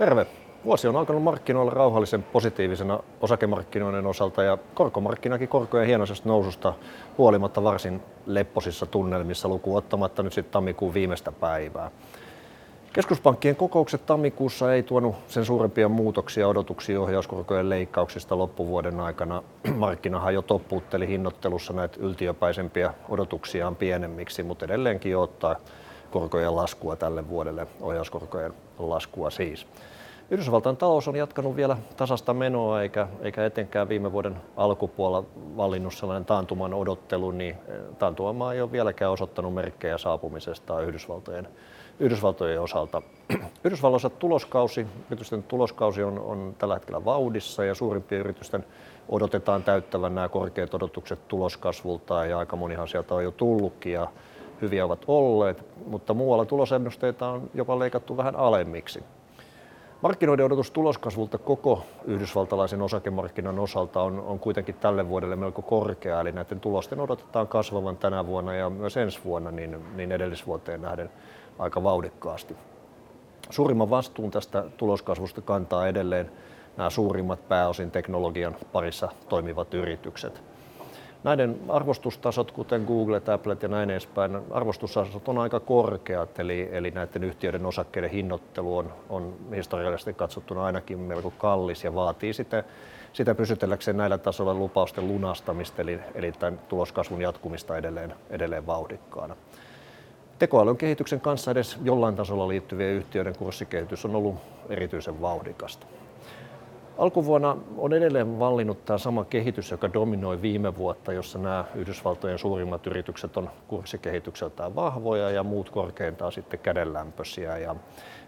Terve! Vuosi on alkanut markkinoilla rauhallisen positiivisena osakemarkkinoiden osalta ja korkomarkkinakin korkojen hienoisesta noususta huolimatta varsin lepposissa tunnelmissa lukuun ottamatta nyt sitten tammikuun viimeistä päivää. Keskuspankkien kokoukset tammikuussa ei tuonut sen suurempia muutoksia odotuksia ohjauskorkojen leikkauksista loppuvuoden aikana. Markkinahan jo toppuutteli hinnoittelussa näitä yltiöpäisempiä odotuksiaan pienemmiksi, mutta edelleenkin ottaa korkojen laskua tälle vuodelle, ohjauskorkojen laskua siis. Yhdysvaltain talous on jatkanut vielä tasasta menoa eikä, eikä etenkään viime vuoden alkupuolella vallinnut sellainen taantuman odottelu, niin taantuma ei ole vieläkään osoittanut merkkejä saapumisesta Yhdysvaltojen, Yhdysvaltojen osalta. Yhdysvalloissa tuloskausi, yritysten tuloskausi on, on tällä hetkellä vauhdissa ja suurimpien yritysten odotetaan täyttävän nämä korkeat odotukset tuloskasvultaan ja aika monihan sieltä on jo tullutkin ja hyviä ovat olleet, mutta muualla tulosennusteita on jopa leikattu vähän alemmiksi. Markkinoiden odotus tuloskasvulta koko yhdysvaltalaisen osakemarkkinan osalta on, on kuitenkin tälle vuodelle melko korkea, eli näiden tulosten odotetaan kasvavan tänä vuonna ja myös ensi vuonna niin, niin edellisvuoteen nähden aika vauhdikkaasti. Suurimman vastuun tästä tuloskasvusta kantaa edelleen nämä suurimmat pääosin teknologian parissa toimivat yritykset. Näiden arvostustasot, kuten Google, Apple ja näin edespäin, arvostustasot on aika korkeat, eli, eli näiden yhtiöiden osakkeiden hinnoittelu on, on historiallisesti katsottuna ainakin melko kallis ja vaatii sitä, sitä pysytelläkseen näillä tasoilla lupausten lunastamista, eli, eli tämän tuloskasvun jatkumista edelleen, edelleen vauhdikkaana. Tekoälyn kehityksen kanssa edes jollain tasolla liittyvien yhtiöiden kurssikehitys on ollut erityisen vauhdikasta. Alkuvuonna on edelleen vallinnut tämä sama kehitys, joka dominoi viime vuotta, jossa nämä Yhdysvaltojen suurimmat yritykset on kurssikehitykseltään vahvoja ja muut korkeintaan sitten kädenlämpöisiä. Ja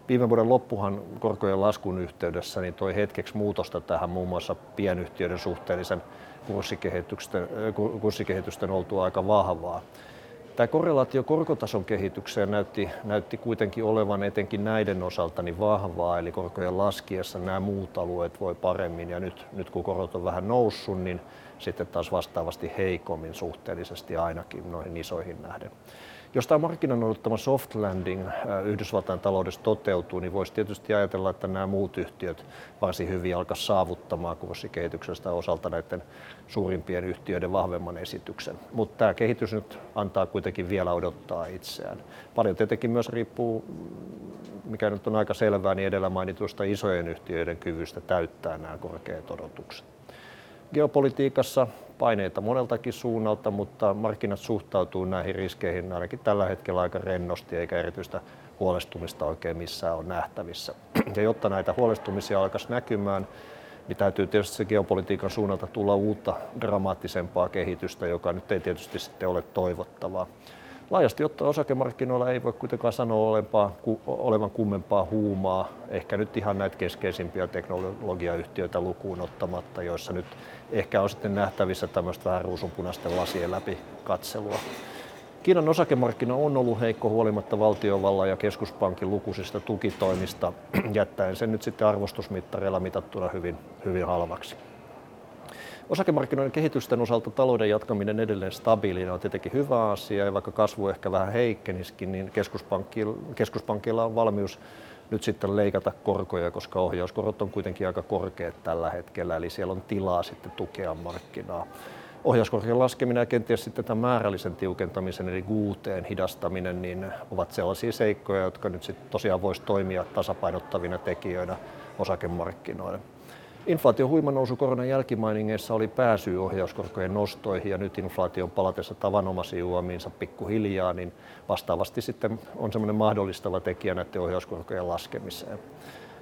viime vuoden loppuhan korkojen laskun yhteydessä niin toi hetkeksi muutosta tähän muun muassa pienyhtiöiden suhteellisen kurssikehitysten, kurssikehitysten oltua aika vahvaa. Tämä korrelaatio korkotason kehitykseen näytti, näytti kuitenkin olevan etenkin näiden osalta niin vahvaa, eli korkojen laskiessa nämä muut alueet voi paremmin ja nyt, nyt kun korot on vähän noussut, niin sitten taas vastaavasti heikommin suhteellisesti ainakin noihin isoihin nähden. Jos tämä markkinan odottama soft landing äh, Yhdysvaltain taloudessa toteutuu, niin voisi tietysti ajatella, että nämä muut yhtiöt varsin hyvin alkaa saavuttamaan kurssikehityksestä osalta näiden suurimpien yhtiöiden vahvemman esityksen. Mutta tämä kehitys nyt antaa kuitenkin vielä odottaa itseään. Paljon tietenkin myös riippuu, mikä nyt on aika selvää, niin edellä mainituista isojen yhtiöiden kyvystä täyttää nämä korkeat odotukset. Geopolitiikassa paineita moneltakin suunnalta, mutta markkinat suhtautuu näihin riskeihin ainakin tällä hetkellä aika rennosti, eikä erityistä huolestumista oikein missään ole nähtävissä. Ja jotta näitä huolestumisia alkaisi näkymään, niin täytyy tietysti se geopolitiikan suunnalta tulla uutta dramaattisempaa kehitystä, joka nyt ei tietysti sitten ole toivottavaa. Laajasti ottaen osakemarkkinoilla ei voi kuitenkaan sanoa olempaa, ku, olevan kummempaa huumaa, ehkä nyt ihan näitä keskeisimpiä teknologiayhtiöitä lukuun ottamatta, joissa nyt ehkä on sitten nähtävissä tämmöistä vähän ruusunpunaisten lasien läpi katselua. Kiinan osakemarkkina on ollut heikko huolimatta valtiovallan ja keskuspankin lukuisista tukitoimista, jättäen sen nyt sitten arvostusmittareilla mitattuna hyvin, hyvin halvaksi. Osakemarkkinoiden kehitysten osalta talouden jatkaminen edelleen stabiilina on tietenkin hyvä asia ja vaikka kasvu ehkä vähän heikkenisikin, niin keskuspankilla, keskuspankilla on valmius nyt sitten leikata korkoja, koska ohjauskorot on kuitenkin aika korkeat tällä hetkellä, eli siellä on tilaa sitten tukea markkinaa. Ohjauskorkojen laskeminen ja kenties sitten tämän määrällisen tiukentamisen eli guuteen hidastaminen niin ovat sellaisia seikkoja, jotka nyt sitten tosiaan voisi toimia tasapainottavina tekijöinä osakemarkkinoille. Inflaation huima nousu koronan jälkimainingeissa oli pääsyy ohjauskorkojen nostoihin ja nyt inflaation palatessa tavanomaisiin uomiinsa pikkuhiljaa, niin vastaavasti sitten on semmoinen mahdollistava tekijä näiden ohjauskorkojen laskemiseen.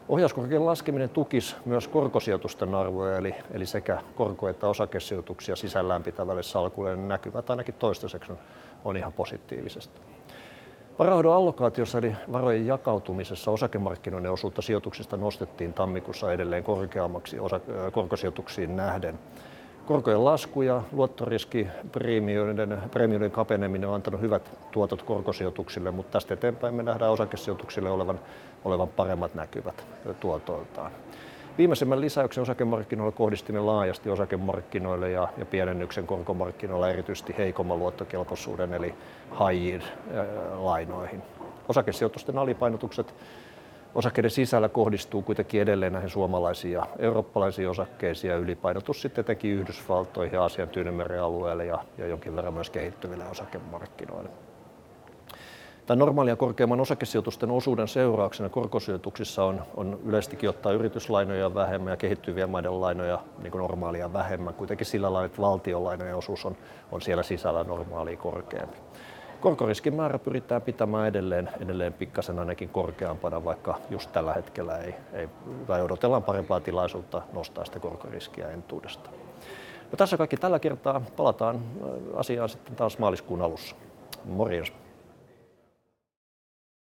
Ohjauskorkojen laskeminen tukisi myös korkosijoitusten arvoja, eli, eli sekä korko- että osakesijoituksia sisällään pitävälle salkulle näkyvät ainakin toistaiseksi on ihan positiivisesti. Varahoidon allokaatiossa eli varojen jakautumisessa osakemarkkinoiden osuutta sijoituksista nostettiin tammikuussa edelleen korkeammaksi korkosijoituksiin nähden. Korkojen lasku ja luottoriskipreemioiden preemioiden kapeneminen on antanut hyvät tuotot korkosijoituksille, mutta tästä eteenpäin me nähdään osakesijoituksille olevan, olevan paremmat näkyvät tuotoiltaan. Viimeisimmän lisäyksen osakemarkkinoilla kohdistimme laajasti osakemarkkinoille ja, ja pienennyksen korkomarkkinoilla erityisesti heikomman luottokelpoisuuden eli high lainoihin. Osakesijoitusten alipainotukset osakkeiden sisällä kohdistuu kuitenkin edelleen näihin suomalaisiin ja eurooppalaisiin osakkeisiin ja ylipainotus sitten etenkin Yhdysvaltoihin ja Aasian alueelle ja, ja jonkin verran myös kehittyville osakemarkkinoille. Tämän normaalia korkeamman osakesijoitusten osuuden seurauksena korkosijoituksissa on, on yleistikin ottaa yrityslainoja vähemmän ja kehittyviä maiden lainoja niin kuin normaalia vähemmän. Kuitenkin sillä lailla, että valtionlainojen osuus on, on siellä sisällä normaalia korkeampi. Korkoriskin määrä pyritään pitämään edelleen, edelleen pikkasen ainakin korkeampana, vaikka just tällä hetkellä ei, ei tai odotellaan parempaa tilaisuutta nostaa sitä korkoriskiä entuudesta. No tässä kaikki tällä kertaa. Palataan asiaan sitten taas maaliskuun alussa. Morjens.